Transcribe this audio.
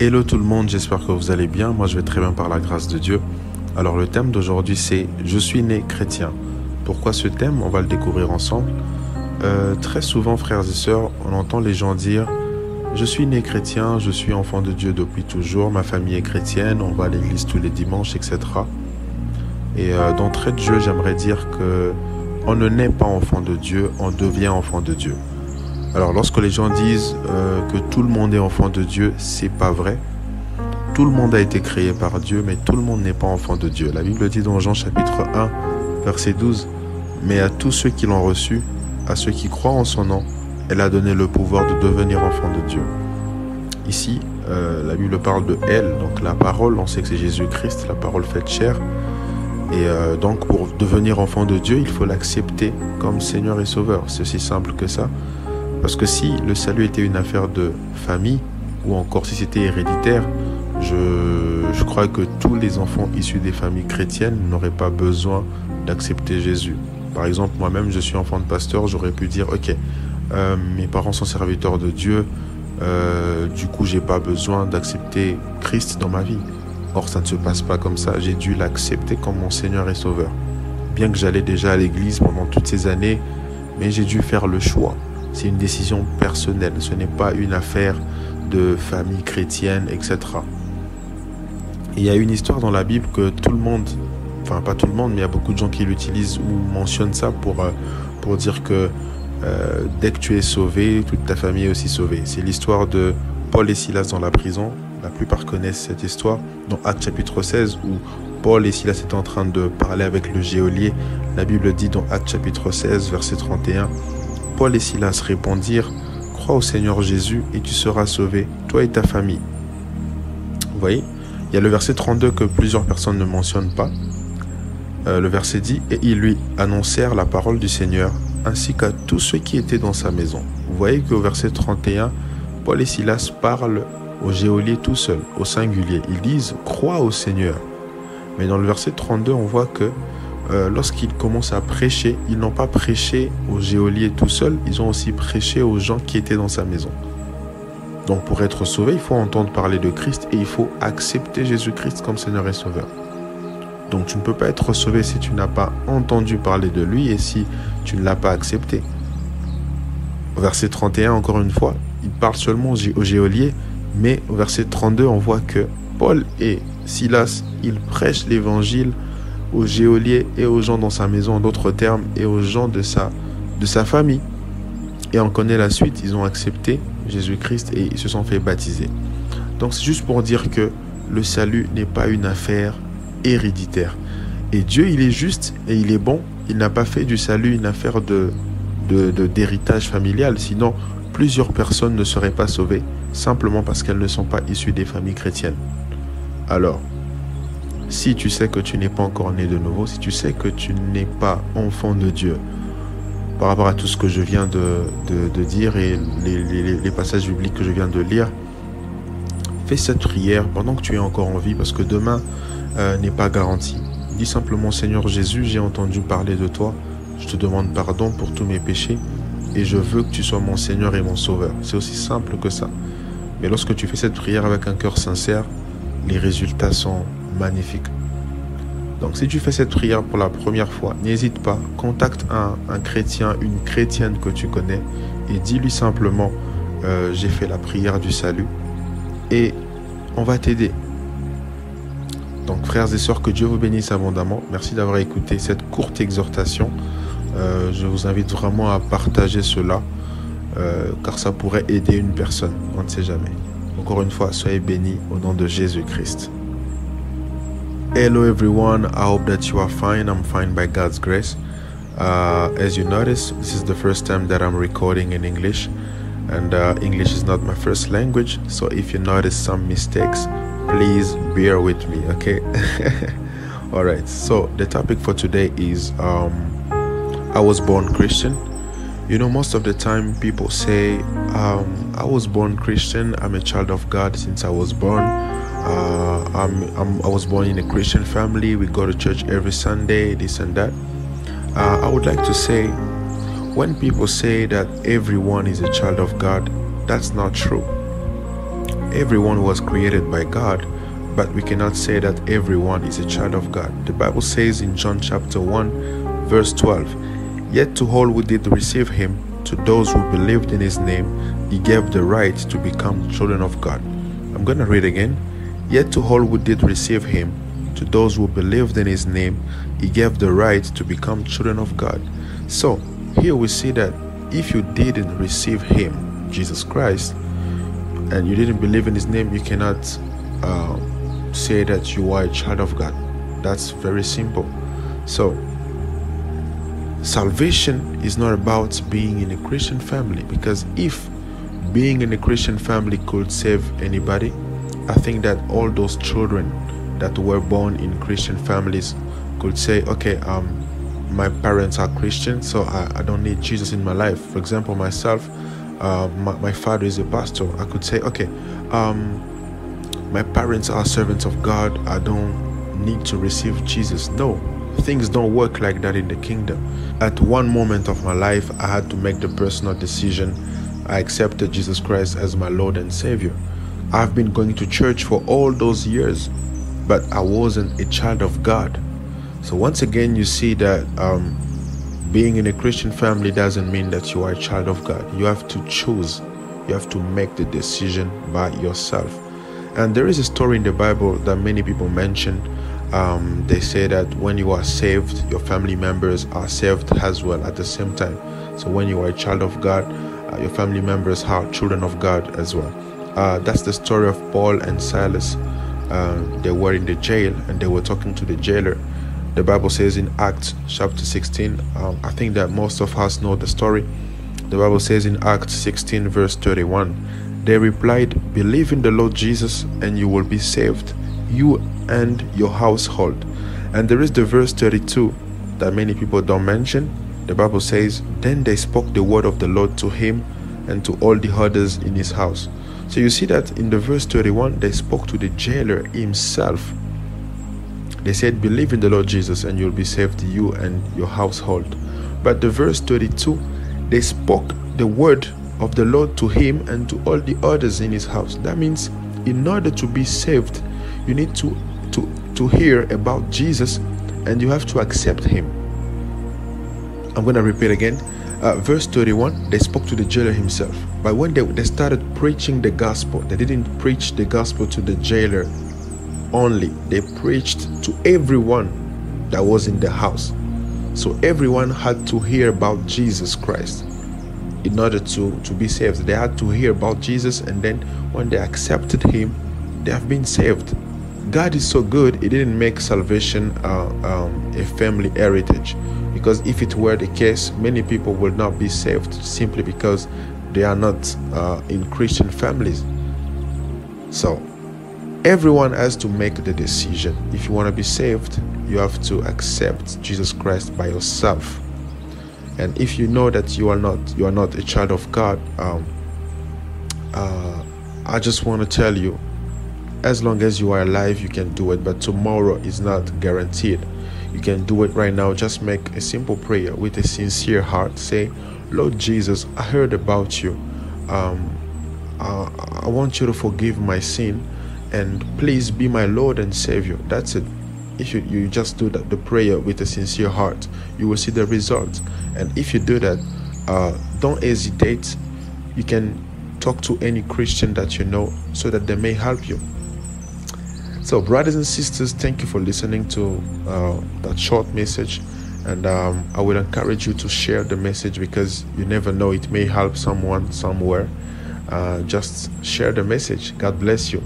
Hello tout le monde, j'espère que vous allez bien. Moi je vais très bien par la grâce de Dieu. Alors le thème d'aujourd'hui c'est Je suis né chrétien. Pourquoi ce thème? On va le découvrir ensemble. Euh, très souvent frères et sœurs, on entend les gens dire Je suis né chrétien, je suis enfant de Dieu depuis toujours, ma famille est chrétienne, on va à l'église tous les dimanches, etc. Et euh, d'entrée de jeu, j'aimerais dire que on ne naît pas enfant de Dieu, on devient enfant de Dieu. Alors lorsque les gens disent euh, que tout le monde est enfant de Dieu, c'est pas vrai. Tout le monde a été créé par Dieu, mais tout le monde n'est pas enfant de Dieu. La Bible dit dans Jean chapitre 1, verset 12, Mais à tous ceux qui l'ont reçu, à ceux qui croient en son nom, elle a donné le pouvoir de devenir enfant de Dieu. Ici, euh, la Bible parle de elle, donc la parole, on sait que c'est Jésus-Christ, la parole faite chair. Et euh, donc pour devenir enfant de Dieu, il faut l'accepter comme Seigneur et Sauveur. C'est aussi simple que ça. Parce que si le salut était une affaire de famille, ou encore si c'était héréditaire, je, crois que tous les enfants issus des familles chrétiennes n'auraient pas besoin d'accepter Jésus. Par exemple, moi-même, je suis enfant de pasteur, j'aurais pu dire, ok, euh, mes parents sont serviteurs de Dieu, euh, du coup, j'ai pas besoin d'accepter Christ dans ma vie. Or, ça ne se passe pas comme ça. J'ai dû l'accepter comme mon Seigneur et Sauveur. Bien que j'allais déjà à l'église pendant toutes ces années, mais j'ai dû faire le choix. C'est une décision personnelle. Ce n'est pas une affaire de famille chrétienne, etc. Et il y a une histoire dans la Bible que tout le monde, enfin pas tout le monde, mais il y a beaucoup de gens qui l'utilisent ou mentionnent ça pour, euh, pour dire que euh, dès que tu es sauvé, toute ta famille est aussi sauvée. C'est l'histoire de Paul et Silas dans la prison. La plupart connaissent cette histoire. Dans Actes chapitre 16, où Paul et Silas étaient en train de parler avec le geôlier, la Bible dit dans Actes chapitre 16, verset 31, Paul et Silas répondirent, Crois au Seigneur Jésus et tu seras sauvé, toi et ta famille. Vous voyez Il y a le verset 32 que plusieurs personnes ne mentionnent pas. Euh, le verset dit, Et ils lui annoncèrent la parole du Seigneur, ainsi qu'à tous ceux qui étaient dans sa maison. Vous voyez qu'au verset 31, Paul et Silas parlent au geôlier tout seul, au singulier. Ils disent crois au Seigneur. Mais dans le verset 32, on voit que euh, lorsqu'ils commencent à prêcher, ils n'ont pas prêché au geôlier tout seul, ils ont aussi prêché aux gens qui étaient dans sa maison. Donc pour être sauvé, il faut entendre parler de Christ et il faut accepter Jésus-Christ comme Seigneur et Sauveur. Donc tu ne peux pas être sauvé si tu n'as pas entendu parler de lui et si tu ne l'as pas accepté. Verset 31, encore une fois, il parle seulement au geôlier, mais au verset 32, on voit que Paul et Silas, ils prêchent l'évangile aux geôliers et aux gens dans sa maison, en d'autres termes, et aux gens de sa, de sa famille. Et on connaît la suite, ils ont accepté Jésus-Christ et ils se sont fait baptiser. Donc c'est juste pour dire que le salut n'est pas une affaire héréditaire. Et Dieu, il est juste et il est bon. Il n'a pas fait du salut une affaire de, d'héritage de, familial. Sinon, plusieurs personnes ne seraient pas sauvées simplement parce qu'elles ne sont pas issues des familles chrétiennes. Alors, si tu sais que tu n'es pas encore né de nouveau, si tu sais que tu n'es pas enfant de Dieu, par rapport à tout ce que je viens de, dire et les passages bibliques que je viens de lire, fais cette prière pendant que tu es encore en vie parce que demain euh, n'est pas garanti. Dis simplement Seigneur Jésus, j'ai entendu parler de toi, je te demande pardon pour tous mes péchés et je veux que tu sois mon Seigneur et mon Sauveur. C'est aussi simple que ça. Mais lorsque tu fais cette prière avec un cœur sincère, les résultats sont magnifiques. Donc si tu fais cette prière pour la première fois, n'hésite pas, contacte un, chrétien, une chrétienne que tu connais et dis-lui simplement, euh, j'ai fait la prière du salut et on va t'aider. Donc frères et sœurs, que Dieu vous bénisse abondamment. Merci d'avoir écouté cette courte exhortation. Euh, je vous invite vraiment à partager cela euh, car ça pourrait aider une personne. On ne sait jamais. Encore une fois, soyez bénis au nom de Jésus-Christ. Hello everyone, I hope that you are fine. I'm fine by God's grace. Uh, as you notice, this is the first time that I'm recording in English, and uh, English is not my first language. So if you notice some mistakes, please bear with me, okay? All right. So the topic for today is um, I was born Christian. You know, most of the time people say, um, I was born Christian, I'm a child of God since I was born. uh, I'm, I'm, i was born in a Christian family. We go to church every Sunday, this and that. Uh, I would like to say, when people say that everyone is a child of God, that's not true. Everyone was created by God, but we cannot say that everyone is a child of God. The Bible says in John chapter 1, verse 12, Yet to all who did receive him, to those who believed in his name, he gave the right to become children of God. I'm going to read again. Yet to all who did receive him, to those who believed in his name, he gave the right to become children of God. So, here we see that if you didn't receive him, Jesus Christ, and you didn't believe in his name, you cannot uh, say that you are a child of God. That's very simple. So, salvation is not about being in a Christian family because if being in a Christian family could save anybody, I think that all those children that were born in Christian families could say, okay, um, my parents are Christian, so I, I don't need Jesus in my life. For example, myself, uh, my, my, father is a pastor. I could say, okay, um, my parents are servants of God. I don't need to receive Jesus. No, things don't work like that in the kingdom. At one moment of my life, I had to make the personal decision. I accepted Jesus Christ as my Lord and Savior. I've been going to church for all those years, but I wasn't a child of God. So, once again, you see that um, being in a Christian family doesn't mean that you are a child of God. You have to choose, you have to make the decision by yourself. And there is a story in the Bible that many people mention. Um, they say that when you are saved, your family members are saved as well at the same time. So, when you are a child of God, uh, your family members are children of God as well. Uh, that's the story of Paul and Silas. Uh, they were in the jail and they were talking to the jailer the Bible says in Acts chapter 16, um, I think that most of us know the story. The Bible says in Acts 16, verse 31, they replied, Believe in the Lord Jesus and you will be saved, you and your household. And there is the verse 32 that many people don't mention. The Bible says, Then they spoke the word of the Lord to him and to all the others in his house. So you see that in the verse 31, they spoke to the jailer himself they said, Believe in the Lord Jesus and you'll be saved, you and your household. But the verse 32, they spoke the word of the Lord to him and to all the others in his house. That means, in order to be saved, you need to, to, to hear about Jesus and you have to accept him. I'm going to repeat again. Uh, verse 31 they spoke to the jailer himself but when they, they started preaching the gospel they didn't preach the gospel to the jailer only. They preached to everyone that was in the house. So everyone had to hear about Jesus Christ in order to, to be saved. They had to hear about Jesus, and then when they accepted Him, they have been saved. God is so good, He didn't make salvation uh, um, a family heritage. Because if it were the case, many people would not be saved simply because they are not uh, in Christian families. So, Everyone has to make the decision. If you want to be saved, you have to accept Jesus Christ by yourself. And if you know that you are not you are not a child of God, um, uh, I just want to tell you, as long as you are alive, you can do it. But tomorrow is not guaranteed. You can do it right now. Just make a simple prayer with a sincere heart. Say, Lord Jesus, I heard about you. Um, uh, I want you to forgive my sin and please be my Lord and Savior. That's it. If you, you just do that, the prayer with a sincere heart, you will see the results. And if you do that, uh, don't hesitate. You can talk to any Christian that you know so that they may help you. So, brothers and sisters, thank you for listening to uh, that short message. And um, I would encourage you to share the message because you never know, it may help someone somewhere. Uh, just share the message. God bless you.